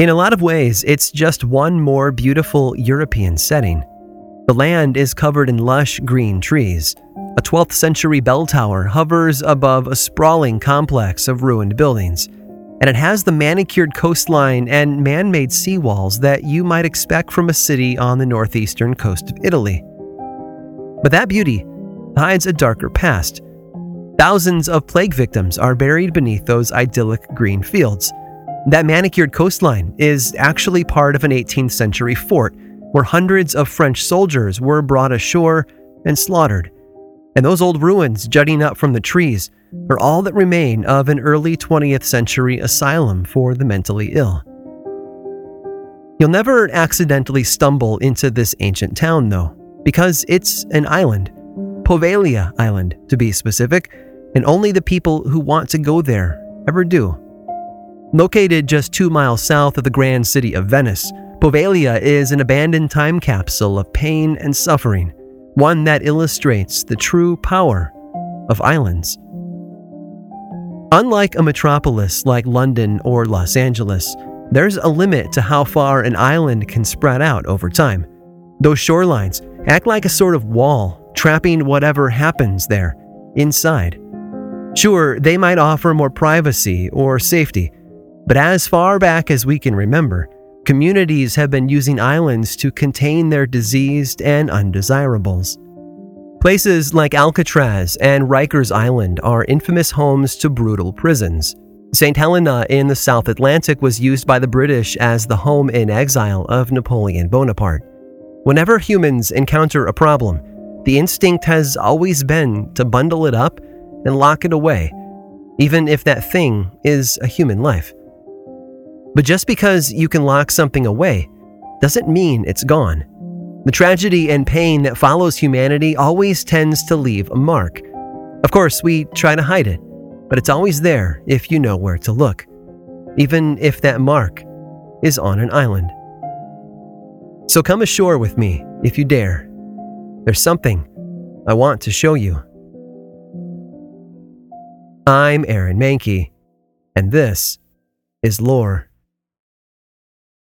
In a lot of ways, it's just one more beautiful European setting. The land is covered in lush green trees. A 12th century bell tower hovers above a sprawling complex of ruined buildings, and it has the manicured coastline and man made seawalls that you might expect from a city on the northeastern coast of Italy. But that beauty hides a darker past. Thousands of plague victims are buried beneath those idyllic green fields. That manicured coastline is actually part of an 18th century fort where hundreds of French soldiers were brought ashore and slaughtered. And those old ruins jutting up from the trees are all that remain of an early 20th century asylum for the mentally ill. You'll never accidentally stumble into this ancient town, though, because it's an island. Poveglia Island, to be specific, and only the people who want to go there ever do. Located just two miles south of the grand city of Venice, Poveglia is an abandoned time capsule of pain and suffering, one that illustrates the true power of islands. Unlike a metropolis like London or Los Angeles, there's a limit to how far an island can spread out over time. Those shorelines act like a sort of wall, trapping whatever happens there inside. Sure, they might offer more privacy or safety, but as far back as we can remember, Communities have been using islands to contain their diseased and undesirables. Places like Alcatraz and Rikers Island are infamous homes to brutal prisons. St. Helena in the South Atlantic was used by the British as the home in exile of Napoleon Bonaparte. Whenever humans encounter a problem, the instinct has always been to bundle it up and lock it away, even if that thing is a human life. But just because you can lock something away doesn't mean it's gone. The tragedy and pain that follows humanity always tends to leave a mark. Of course, we try to hide it, but it's always there if you know where to look, even if that mark is on an island. So come ashore with me if you dare. There's something I want to show you. I'm Aaron Mahnke, and this is Lore.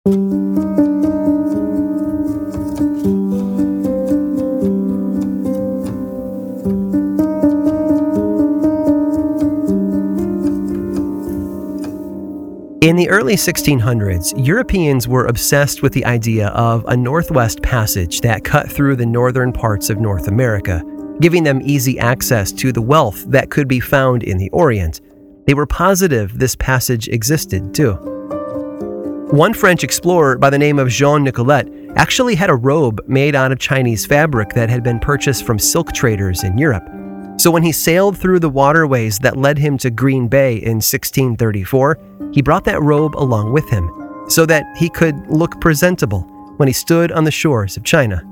In the early 1600s, Europeans were obsessed with the idea of a Northwest Passage that cut through the northern parts of North America, giving them easy access to the wealth that could be found in the Orient. They were positive this passage existed too. One French explorer by the name of Jean Nicolet actually had a robe made out of Chinese fabric that had been purchased from silk traders in Europe. So when he sailed through the waterways that led him to Green Bay in 1634, he brought that robe along with him so that he could look presentable when he stood on the shores of China.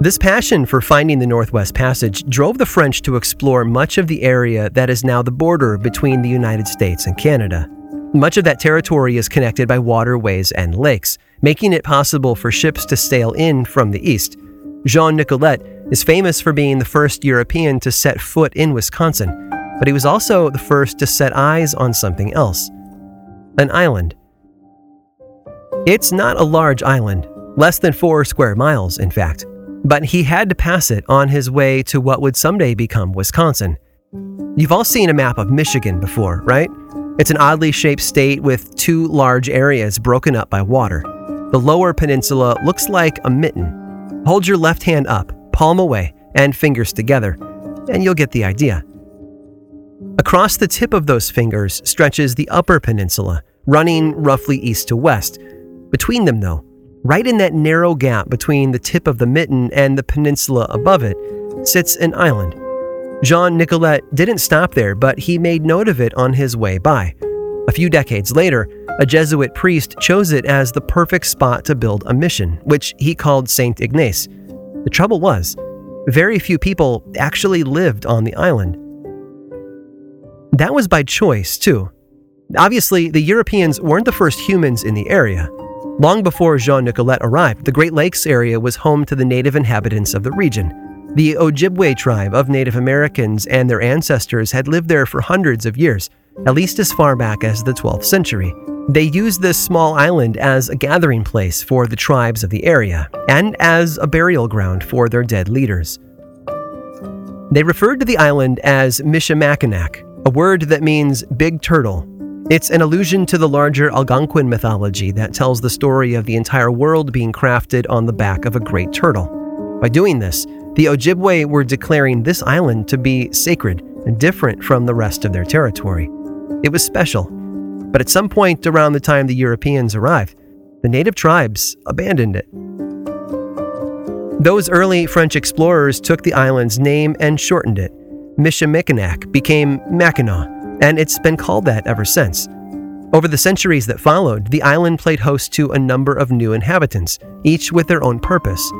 This passion for finding the Northwest Passage drove the French to explore much of the area that is now the border between the United States and Canada. Much of that territory is connected by waterways and lakes, making it possible for ships to sail in from the east. Jean Nicolet is famous for being the first European to set foot in Wisconsin, but he was also the first to set eyes on something else an island. It's not a large island, less than four square miles, in fact, but he had to pass it on his way to what would someday become Wisconsin. You've all seen a map of Michigan before, right? It's an oddly shaped state with two large areas broken up by water. The lower peninsula looks like a mitten. Hold your left hand up, palm away, and fingers together, and you'll get the idea. Across the tip of those fingers stretches the upper peninsula, running roughly east to west. Between them, though, right in that narrow gap between the tip of the mitten and the peninsula above it, sits an island. Jean Nicolet didn't stop there, but he made note of it on his way by. A few decades later, a Jesuit priest chose it as the perfect spot to build a mission, which he called Saint Ignace. The trouble was, very few people actually lived on the island. That was by choice, too. Obviously, the Europeans weren't the first humans in the area. Long before Jean Nicolet arrived, the Great Lakes area was home to the native inhabitants of the region. The Ojibwe tribe of Native Americans and their ancestors had lived there for hundreds of years, at least as far back as the 12th century. They used this small island as a gathering place for the tribes of the area and as a burial ground for their dead leaders. They referred to the island as Michilimackinac, a word that means big turtle. It's an allusion to the larger Algonquin mythology that tells the story of the entire world being crafted on the back of a great turtle. By doing this, the Ojibwe were declaring this island to be sacred and different from the rest of their territory. It was special, but at some point around the time the Europeans arrived, the native tribes abandoned it. Those early French explorers took the island's name and shortened it. Michilimackinac became Mackinac, and it's been called that ever since. Over the centuries that followed, the island played host to a number of new inhabitants, each with their own purpose.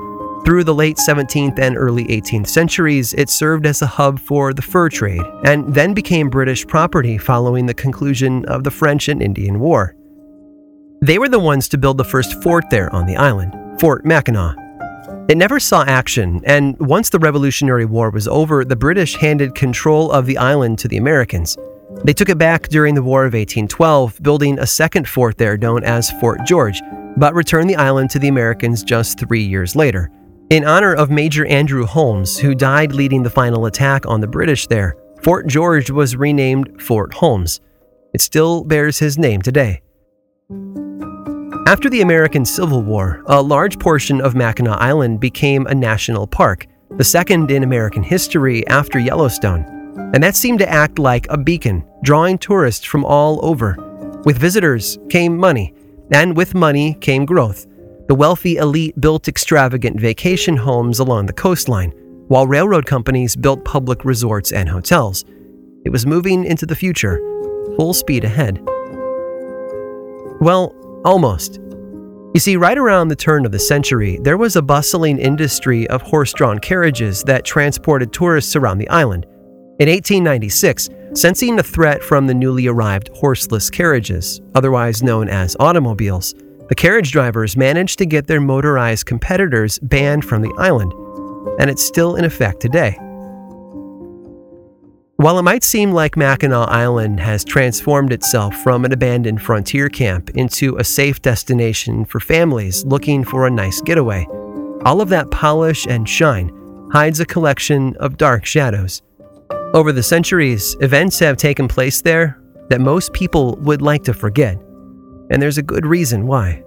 Through the late 17th and early 18th centuries, it served as a hub for the fur trade, and then became British property following the conclusion of the French and Indian War. They were the ones to build the first fort there on the island, Fort Mackinac. It never saw action, and once the Revolutionary War was over, the British handed control of the island to the Americans. They took it back during the War of 1812, building a second fort there known as Fort George, but returned the island to the Americans just three years later. In honor of Major Andrew Holmes, who died leading the final attack on the British there, Fort George was renamed Fort Holmes. It still bears his name today. After the American Civil War, a large portion of Mackinac Island became a national park, the second in American history after Yellowstone. And that seemed to act like a beacon, drawing tourists from all over. With visitors came money, and with money came growth. The wealthy elite built extravagant vacation homes along the coastline, while railroad companies built public resorts and hotels. It was moving into the future, full speed ahead. Well, almost. You see, right around the turn of the century, there was a bustling industry of horse drawn carriages that transported tourists around the island. In 1896, sensing a threat from the newly arrived horseless carriages, otherwise known as automobiles, the carriage drivers managed to get their motorized competitors banned from the island, and it's still in effect today. While it might seem like Mackinac Island has transformed itself from an abandoned frontier camp into a safe destination for families looking for a nice getaway, all of that polish and shine hides a collection of dark shadows. Over the centuries, events have taken place there that most people would like to forget and there's a good reason why.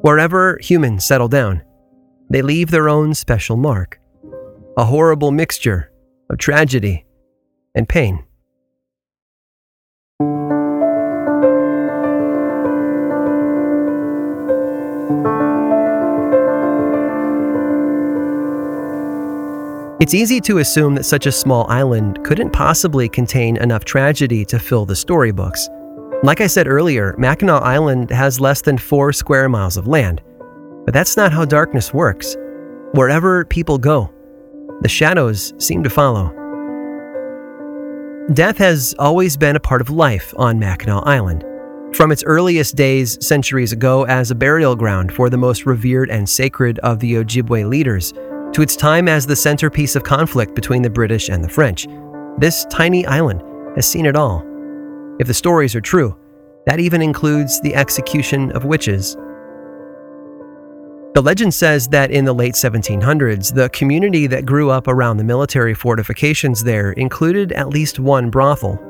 Wherever humans settle down, they leave their own special mark a horrible mixture of tragedy and pain. It's easy to assume that such a small island couldn't possibly contain enough tragedy to fill the storybooks. Like I said earlier, Mackinac Island has less than four square miles of land. But that's not how darkness works. Wherever people go, the shadows seem to follow. Death has always been a part of life on Mackinac Island. From its earliest days centuries ago as a burial ground for the most revered and sacred of the Ojibwe leaders, to its time as the centerpiece of conflict between the British and the French, this tiny island has seen it all. If the stories are true, that even includes the execution of witches. The legend says that in the late 1700s, the community that grew up around the military fortifications there included at least one brothel.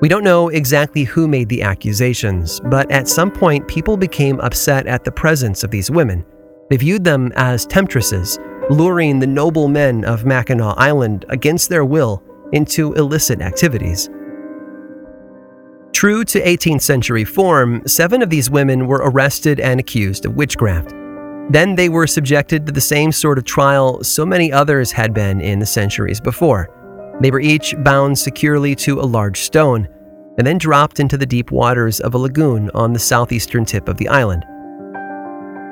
We don't know exactly who made the accusations, but at some point people became upset at the presence of these women. They viewed them as temptresses, luring the noble men of Mackinac Island against their will into illicit activities. True to 18th century form, seven of these women were arrested and accused of witchcraft. Then they were subjected to the same sort of trial so many others had been in the centuries before. They were each bound securely to a large stone and then dropped into the deep waters of a lagoon on the southeastern tip of the island.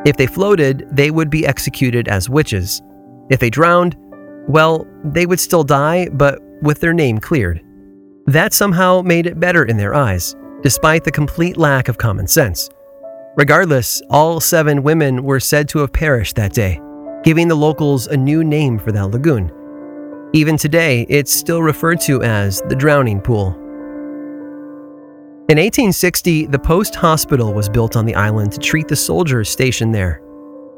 If they floated, they would be executed as witches. If they drowned, well, they would still die, but with their name cleared. That somehow made it better in their eyes, despite the complete lack of common sense. Regardless, all seven women were said to have perished that day, giving the locals a new name for that lagoon. Even today, it's still referred to as the Drowning Pool. In 1860, the post hospital was built on the island to treat the soldiers stationed there.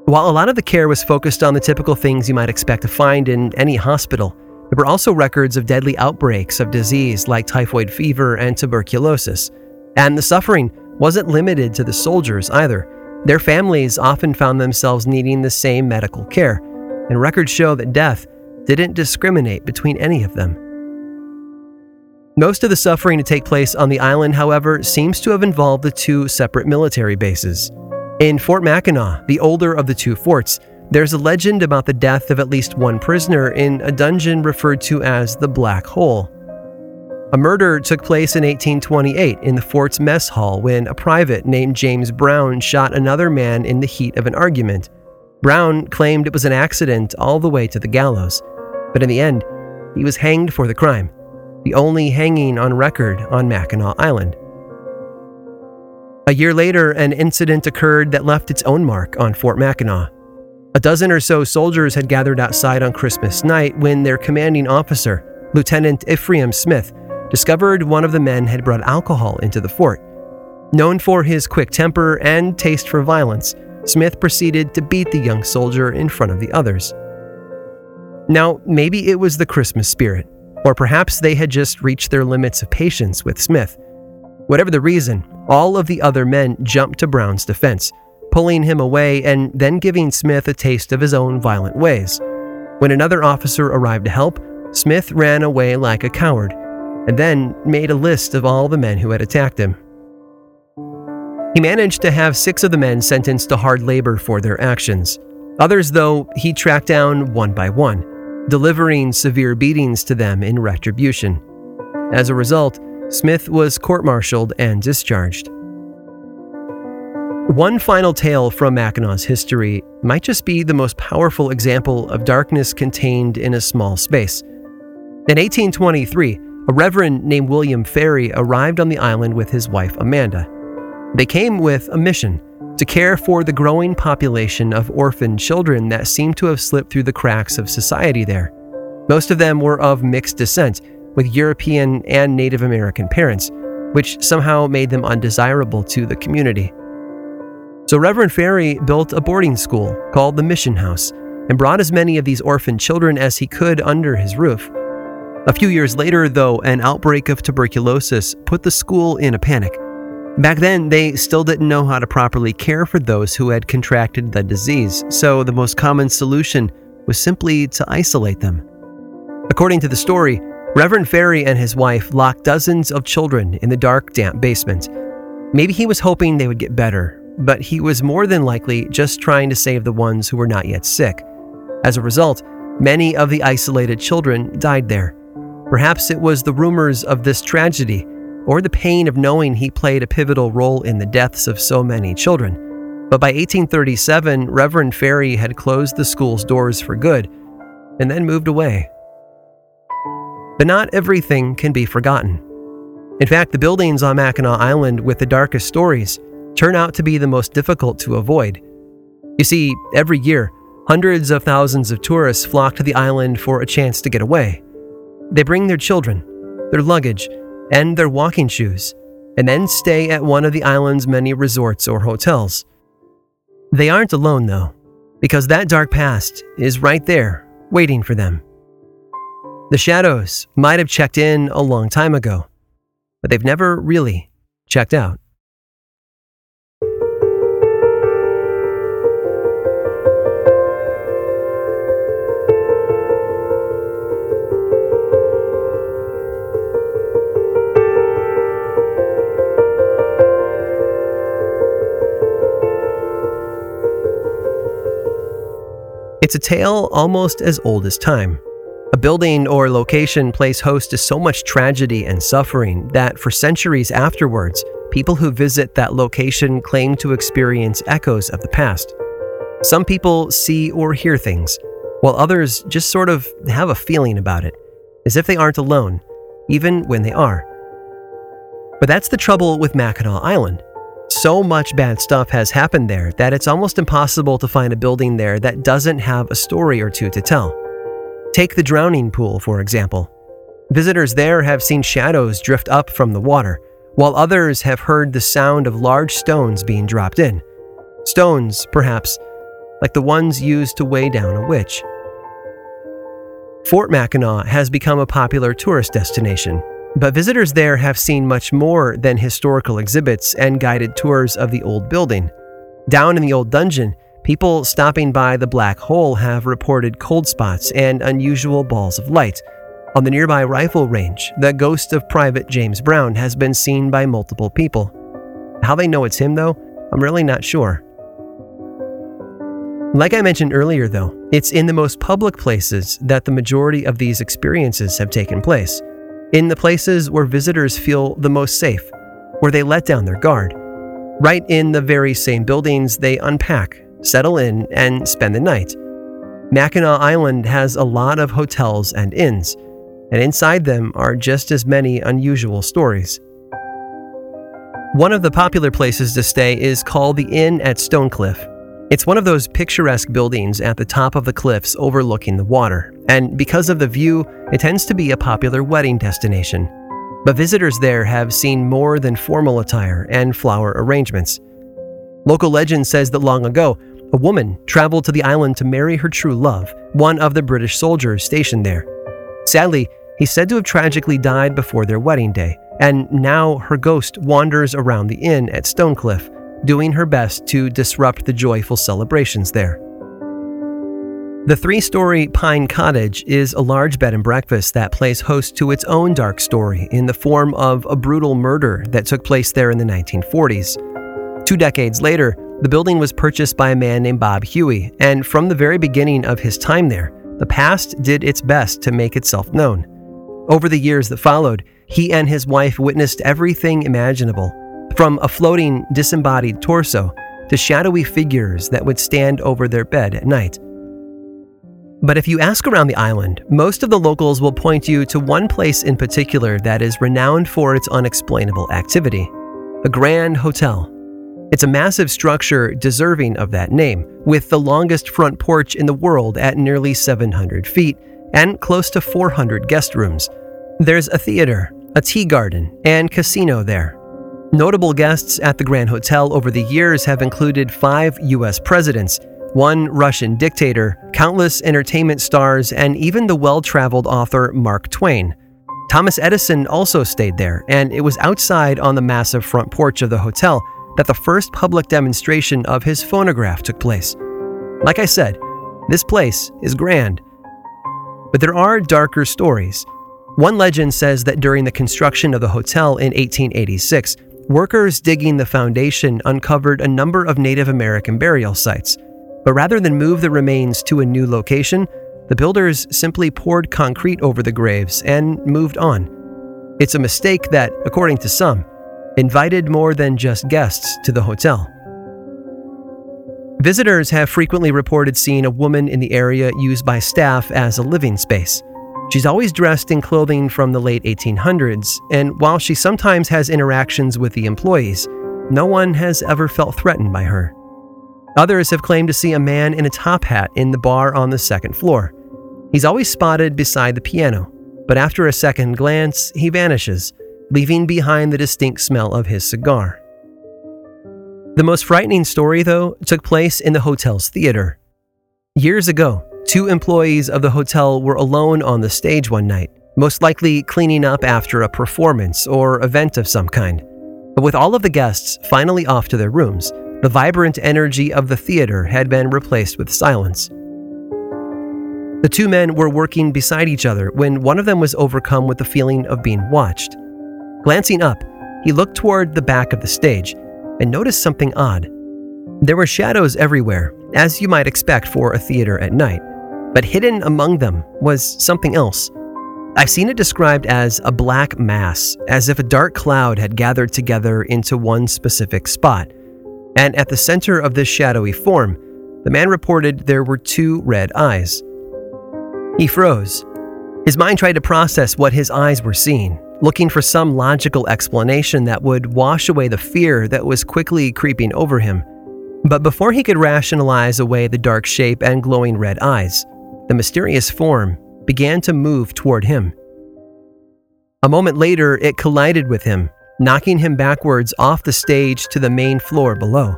While a lot of the care was focused on the typical things you might expect to find in any hospital, there were also records of deadly outbreaks of disease like typhoid fever and tuberculosis. And the suffering wasn't limited to the soldiers either. Their families often found themselves needing the same medical care, and records show that death didn't discriminate between any of them. Most of the suffering to take place on the island, however, seems to have involved the two separate military bases. In Fort Mackinac, the older of the two forts, there's a legend about the death of at least one prisoner in a dungeon referred to as the Black Hole. A murder took place in 1828 in the fort's mess hall when a private named James Brown shot another man in the heat of an argument. Brown claimed it was an accident all the way to the gallows, but in the end, he was hanged for the crime, the only hanging on record on Mackinac Island. A year later, an incident occurred that left its own mark on Fort Mackinac. A dozen or so soldiers had gathered outside on Christmas night when their commanding officer, Lieutenant Ephraim Smith, discovered one of the men had brought alcohol into the fort. Known for his quick temper and taste for violence, Smith proceeded to beat the young soldier in front of the others. Now, maybe it was the Christmas spirit, or perhaps they had just reached their limits of patience with Smith. Whatever the reason, all of the other men jumped to Brown's defense, pulling him away and then giving Smith a taste of his own violent ways. When another officer arrived to help, Smith ran away like a coward and then made a list of all the men who had attacked him. He managed to have six of the men sentenced to hard labor for their actions. Others, though, he tracked down one by one, delivering severe beatings to them in retribution. As a result, Smith was court martialed and discharged. One final tale from Mackinac's history might just be the most powerful example of darkness contained in a small space. In 1823, a reverend named William Ferry arrived on the island with his wife Amanda. They came with a mission to care for the growing population of orphan children that seemed to have slipped through the cracks of society there. Most of them were of mixed descent, with European and Native American parents, which somehow made them undesirable to the community. So Reverend Ferry built a boarding school called the Mission House and brought as many of these orphan children as he could under his roof. A few years later, though, an outbreak of tuberculosis put the school in a panic. Back then, they still didn't know how to properly care for those who had contracted the disease, so the most common solution was simply to isolate them. According to the story, Reverend Ferry and his wife locked dozens of children in the dark, damp basement. Maybe he was hoping they would get better, but he was more than likely just trying to save the ones who were not yet sick. As a result, many of the isolated children died there. Perhaps it was the rumors of this tragedy, or the pain of knowing he played a pivotal role in the deaths of so many children. But by 1837, Reverend Ferry had closed the school's doors for good and then moved away. But not everything can be forgotten. In fact, the buildings on Mackinac Island with the darkest stories turn out to be the most difficult to avoid. You see, every year, hundreds of thousands of tourists flock to the island for a chance to get away. They bring their children, their luggage, and their walking shoes, and then stay at one of the island's many resorts or hotels. They aren't alone, though, because that dark past is right there, waiting for them. The shadows might have checked in a long time ago, but they've never really checked out. It's a tale almost as old as time. A building or location plays host to so much tragedy and suffering that for centuries afterwards, people who visit that location claim to experience echoes of the past. Some people see or hear things, while others just sort of have a feeling about it, as if they aren't alone, even when they are. But that's the trouble with Mackinac Island. So much bad stuff has happened there that it's almost impossible to find a building there that doesn't have a story or two to tell. Take the drowning pool, for example. Visitors there have seen shadows drift up from the water, while others have heard the sound of large stones being dropped in. Stones, perhaps, like the ones used to weigh down a witch. Fort Mackinac has become a popular tourist destination, but visitors there have seen much more than historical exhibits and guided tours of the old building. Down in the old dungeon, people stopping by the black hole have reported cold spots and unusual balls of light. On the nearby rifle range, the ghost of Private James Brown has been seen by multiple people. How they know it's him, though, I'm really not sure. Like I mentioned earlier, though, it's in the most public places that the majority of these experiences have taken place. In the places where visitors feel the most safe, where they let down their guard. Right in the very same buildings they unpack, settle in, and spend the night. Mackinac Island has a lot of hotels and inns, and inside them are just as many unusual stories. One of the popular places to stay is called the Inn at Stonecliff. It's one of those picturesque buildings at the top of the cliffs overlooking the water, and because of the view, it tends to be a popular wedding destination. But visitors there have seen more than formal attire and flower arrangements. Local legend says that long ago, a woman traveled to the island to marry her true love, one of the British soldiers stationed there. Sadly, he's said to have tragically died before their wedding day, and now her ghost wanders around the inn at Stonecliff, doing her best to disrupt the joyful celebrations there. The three story Pine Cottage is a large bed and breakfast that plays host to its own dark story in the form of a brutal murder that took place there in the 1940s. Two decades later, the building was purchased by a man named Bob Huey, and from the very beginning of his time there, the past did its best to make itself known. Over the years that followed, he and his wife witnessed everything imaginable from a floating, disembodied torso to shadowy figures that would stand over their bed at night. But if you ask around the island, most of the locals will point you to one place in particular that is renowned for its unexplainable activity a grand hotel. It's a massive structure deserving of that name, with the longest front porch in the world at nearly 700 feet and close to 400 guest rooms. There's a theater, a tea garden, and casino there, Notable guests at the Grand Hotel over the years have included five U.S. presidents, one Russian dictator, countless entertainment stars, and even the well traveled author Mark Twain. Thomas Edison also stayed there, and it was outside on the massive front porch of the hotel that the first public demonstration of his phonograph took place. Like I said, this place is grand. But there are darker stories. One legend says that during the construction of the hotel in 1886, workers digging the foundation uncovered a number of Native American burial sites. But rather than move the remains to a new location, the builders simply poured concrete over the graves and moved on. It's a mistake that, according to some, invited more than just guests to the hotel. Visitors have frequently reported seeing a woman in the area used by staff as a living space. She's always dressed in clothing from the late 1800s, and while she sometimes has interactions with the employees, no one has ever felt threatened by her. Others have claimed to see a man in a top hat in the bar on the second floor. He's always spotted beside the piano, but after a second glance, he vanishes, leaving behind the distinct smell of his cigar. The most frightening story, though, took place in the hotel's theater. Years ago, Two employees of the hotel were alone on the stage one night, most likely cleaning up after a performance or event of some kind. But with all of the guests finally off to their rooms, the vibrant energy of the theater had been replaced with silence. The two men were working beside each other when one of them was overcome with the feeling of being watched. Glancing up, he looked toward the back of the stage and noticed something odd. There were shadows everywhere, as you might expect for a theater at night, but hidden among them was something else. I've seen it described as a black mass, as if a dark cloud had gathered together into one specific spot. And at the center of this shadowy form, the man reported there were two red eyes. He froze. His mind tried to process what his eyes were seeing, looking for some logical explanation that would wash away the fear that was quickly creeping over him. But before he could rationalize away the dark shape and glowing red eyes, the mysterious form began to move toward him. A moment later, it collided with him, knocking him backwards off the stage to the main floor below.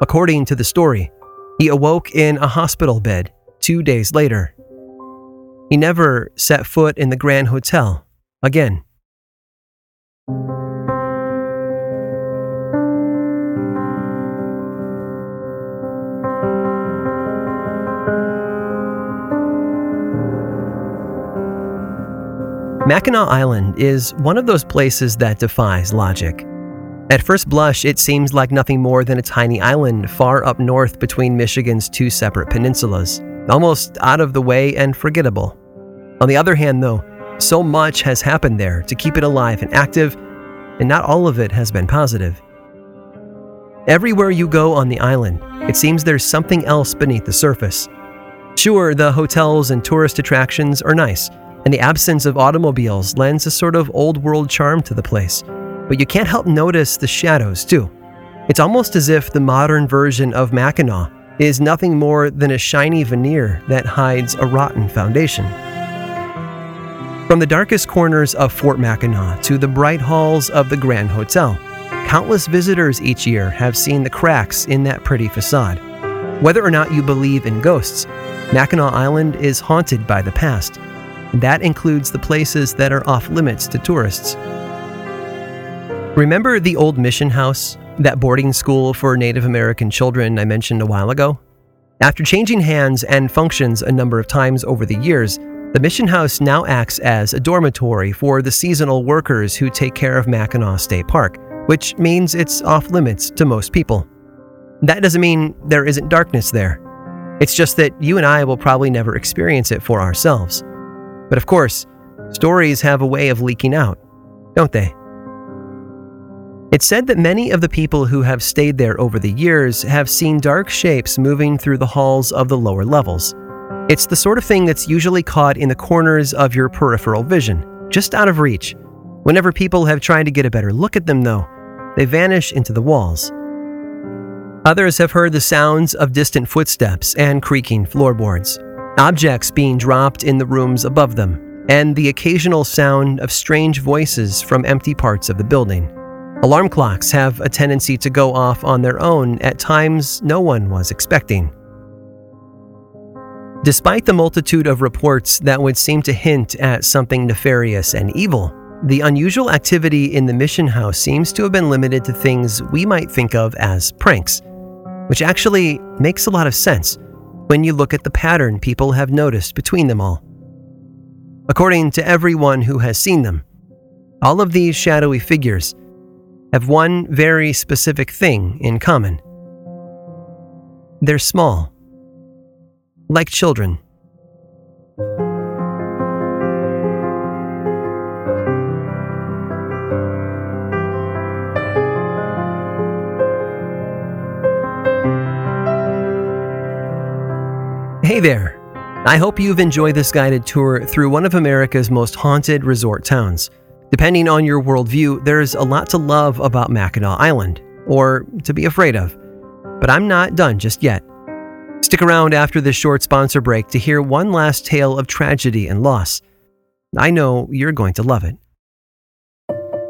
According to the story, he awoke in a hospital bed two days later. He never set foot in the Grand Hotel again. Mackinac Island is one of those places that defies logic. At first blush, it seems like nothing more than a tiny island far up north between Michigan's two separate peninsulas, almost out of the way and forgettable. On the other hand, though, so much has happened there to keep it alive and active, and not all of it has been positive. Everywhere you go on the island, it seems there's something else beneath the surface. Sure, the hotels and tourist attractions are nice, and the absence of automobiles lends a sort of old world charm to the place. But you can't help notice the shadows, too. It's almost as if the modern version of Mackinac is nothing more than a shiny veneer that hides a rotten foundation. From the darkest corners of Fort Mackinac to the bright halls of the Grand Hotel, countless visitors each year have seen the cracks in that pretty facade. Whether or not you believe in ghosts, Mackinac Island is haunted by the past, that includes the places that are off limits to tourists. Remember the old mission house, that boarding school for Native American children I mentioned a while ago? After changing hands and functions a number of times over the years, the mission house now acts as a dormitory for the seasonal workers who take care of Mackinac State Park, which means it's off limits to most people. That doesn't mean there isn't darkness there. It's just that you and I will probably never experience it for ourselves. But of course, stories have a way of leaking out, don't they? It's said that many of the people who have stayed there over the years have seen dark shapes moving through the halls of the lower levels. It's the sort of thing that's usually caught in the corners of your peripheral vision, just out of reach. Whenever people have tried to get a better look at them, though, they vanish into the walls. Others have heard the sounds of distant footsteps and creaking floorboards objects being dropped in the rooms above them, and the occasional sound of strange voices from empty parts of the building. Alarm clocks have a tendency to go off on their own at times no one was expecting. Despite the multitude of reports that would seem to hint at something nefarious and evil, the unusual activity in the mission house seems to have been limited to things we might think of as pranks, which actually makes a lot of sense when you look at the pattern people have noticed between them all. According to everyone who has seen them, all of these shadowy figures have one very specific thing in common. They're small, like children. Hey there! I hope you've enjoyed this guided tour through one of America's most haunted resort towns. Depending on your worldview, there's a lot to love about Mackinac Island, or to be afraid of. But I'm not done just yet. Stick around after this short sponsor break to hear one last tale of tragedy and loss. I know you're going to love it.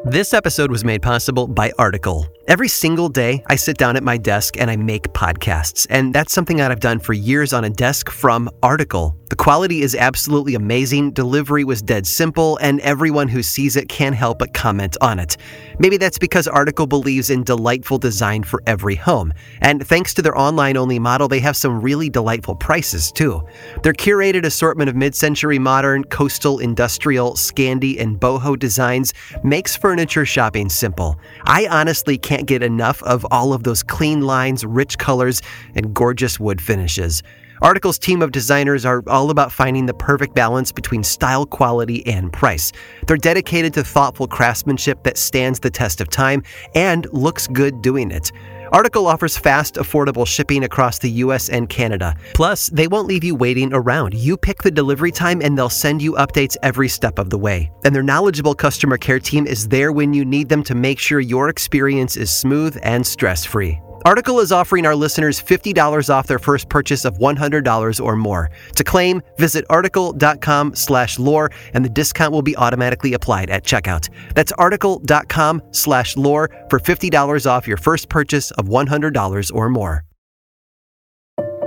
This episode was made possible by Article. Every single day, I sit down at my desk and I make podcasts, and that's something that I've done for years on a desk from Article. The quality is absolutely amazing, delivery was dead simple, and everyone who sees it can't help but comment on it. Maybe that's because Article believes in delightful design for every home, and thanks to their online only model, they have some really delightful prices too. Their curated assortment of mid century modern, coastal, industrial, Scandi, and boho designs makes furniture shopping simple. I honestly can't can't get enough of all of those clean lines, rich colors, and gorgeous wood finishes. Article's team of designers are all about finding the perfect balance between style, quality, and price. They're dedicated to thoughtful craftsmanship that stands the test of time and looks good doing it. Article offers fast, affordable shipping across the US and Canada. Plus, they won't leave you waiting around. You pick the delivery time and they'll send you updates every step of the way. And their knowledgeable customer care team is there when you need them to make sure your experience is smooth and stress free. Article is offering our listeners $50 off their first purchase of $100 or more. To claim, visit article.com slash lore and the discount will be automatically applied at checkout. That's article.com slash lore for $50 off your first purchase of $100 or more.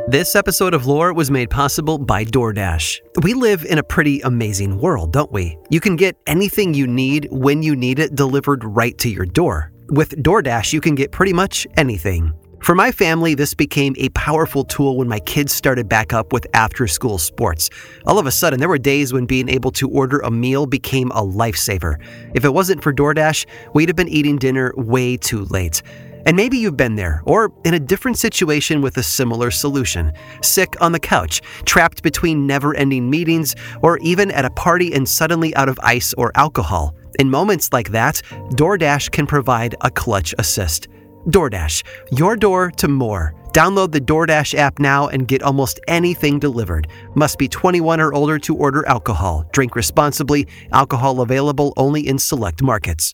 This episode of Lore was made possible by DoorDash. We live in a pretty amazing world, don't we? You can get anything you need when you need it delivered right to your door. With DoorDash, you can get pretty much anything. For my family, this became a powerful tool when my kids started back up with after school sports. All of a sudden, there were days when being able to order a meal became a lifesaver. If it wasn't for DoorDash, we'd have been eating dinner way too late. And maybe you've been there, or in a different situation with a similar solution. Sick on the couch, trapped between never ending meetings, or even at a party and suddenly out of ice or alcohol. In moments like that, DoorDash can provide a clutch assist. DoorDash, your door to more. Download the DoorDash app now and get almost anything delivered. Must be 21 or older to order alcohol. Drink responsibly. Alcohol available only in select markets.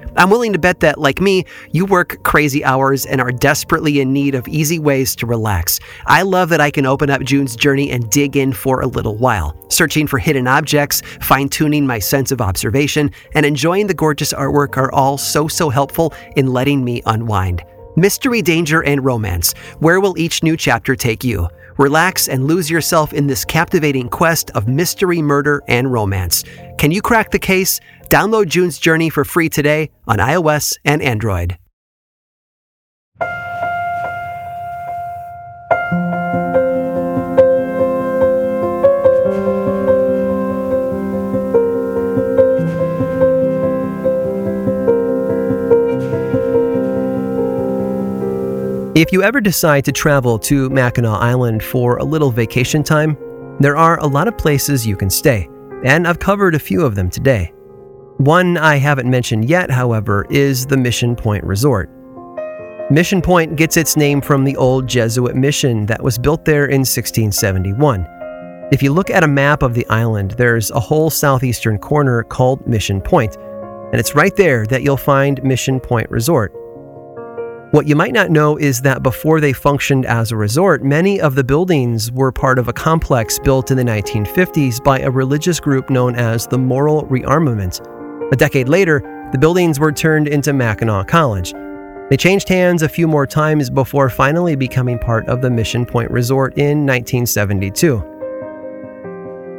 I'm willing to bet that, like me, you work crazy hours and are desperately in need of easy ways to relax. I love that I can open up June's journey and dig in for a little while, searching for hidden objects, fine tuning my sense of observation, and enjoying the gorgeous artwork are all so, so helpful in letting me unwind. Mystery, danger, and romance. Where will each new chapter take you? Relax and lose yourself in this captivating quest of mystery, murder, and romance. Can you crack the case? Download June's Journey for free today on iOS and Android. If you ever decide to travel to Mackinac Island for a little vacation time, there are a lot of places you can stay, and I've covered a few of them today. One I haven't mentioned yet, however, is the Mission Point Resort. Mission Point gets its name from the old Jesuit mission that was built there in 1671. If you look at a map of the island, there's a whole southeastern corner called Mission Point, and it's right there that you'll find Mission Point Resort. What you might not know is that before they functioned as a resort, many of the buildings were part of a complex built in the 1950s by a religious group known as the Moral Rearmament. A decade later, the buildings were turned into Mackinac College. They changed hands a few more times before finally becoming part of the Mission Point Resort in 1972.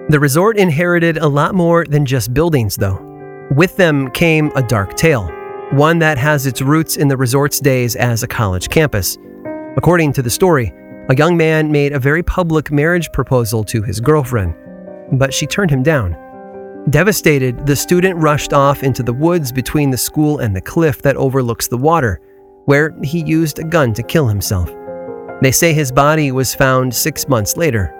The resort inherited a lot more than just buildings, though. With them came a dark tale one that has its roots in the resort's days as a college campus. According to the story, a young man made a very public marriage proposal to his girlfriend, but she turned him down. Devastated, the student rushed off into the woods between the school and the cliff that overlooks the water, where he used a gun to kill himself. They say his body was found six months later.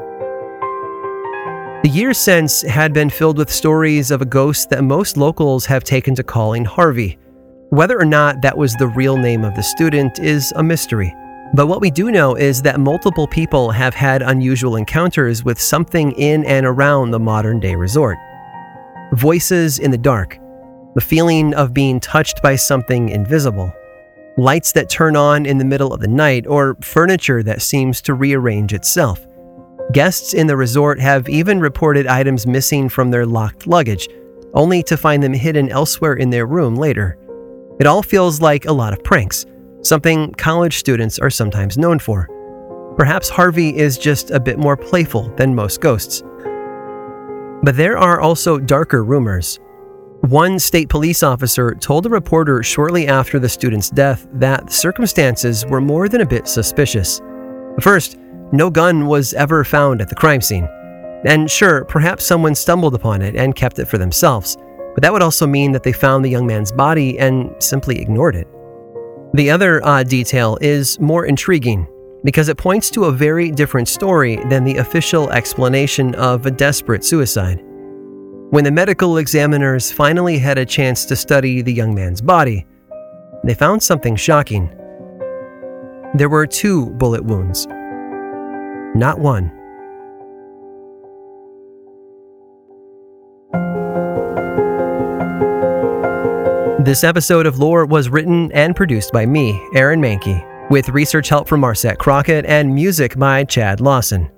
The years since had been filled with stories of a ghost that most locals have taken to calling Harvey, whether or not that was the real name of the student is a mystery. But what we do know is that multiple people have had unusual encounters with something in and around the modern day resort. Voices in the dark, the feeling of being touched by something invisible, lights that turn on in the middle of the night, or furniture that seems to rearrange itself. Guests in the resort have even reported items missing from their locked luggage, only to find them hidden elsewhere in their room later. It all feels like a lot of pranks, something college students are sometimes known for. Perhaps Harvey is just a bit more playful than most ghosts. But there are also darker rumors. One state police officer told a reporter shortly after the student's death that the circumstances were more than a bit suspicious. First, no gun was ever found at the crime scene. And sure, perhaps someone stumbled upon it and kept it for themselves, but that would also mean that they found the young man's body and simply ignored it. The other odd detail is more intriguing because it points to a very different story than the official explanation of a desperate suicide. When the medical examiners finally had a chance to study the young man's body, they found something shocking. There were two bullet wounds, not one. This episode of Lore was written and produced by me, Aaron Mahnke, with research help from Marset Crockett and music by Chad Lawson.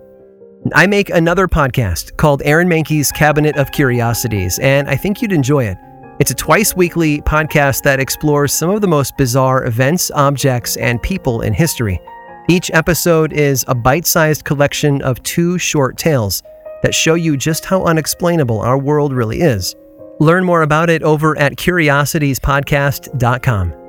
I make another podcast called Aaron Mahnke's Cabinet of Curiosities, and I think you'd enjoy it. It's a twice weekly podcast that explores some of the most bizarre events, objects, and people in history. Each episode is a bite sized collection of two short tales that show you just how unexplainable our world really is. Learn more about it over at curiositiespodcast.com.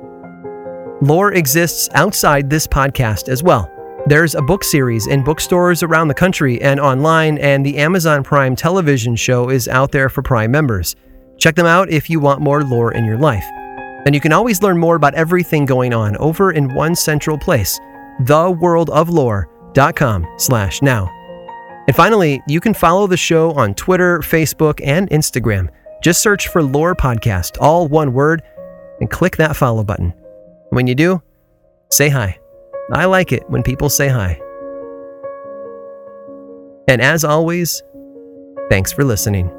Lore exists outside this podcast as well. There's a book series in bookstores around the country and online, and the Amazon Prime television show is out there for Prime members. Check them out if you want more lore in your life. And you can always learn more about everything going on over in one central place, theworldoflore.com slash now. And finally, you can follow the show on Twitter, Facebook, and Instagram. Just search for Lore Podcast, all one word, and click that follow button. When you do, say hi. I like it when people say hi. And as always, thanks for listening.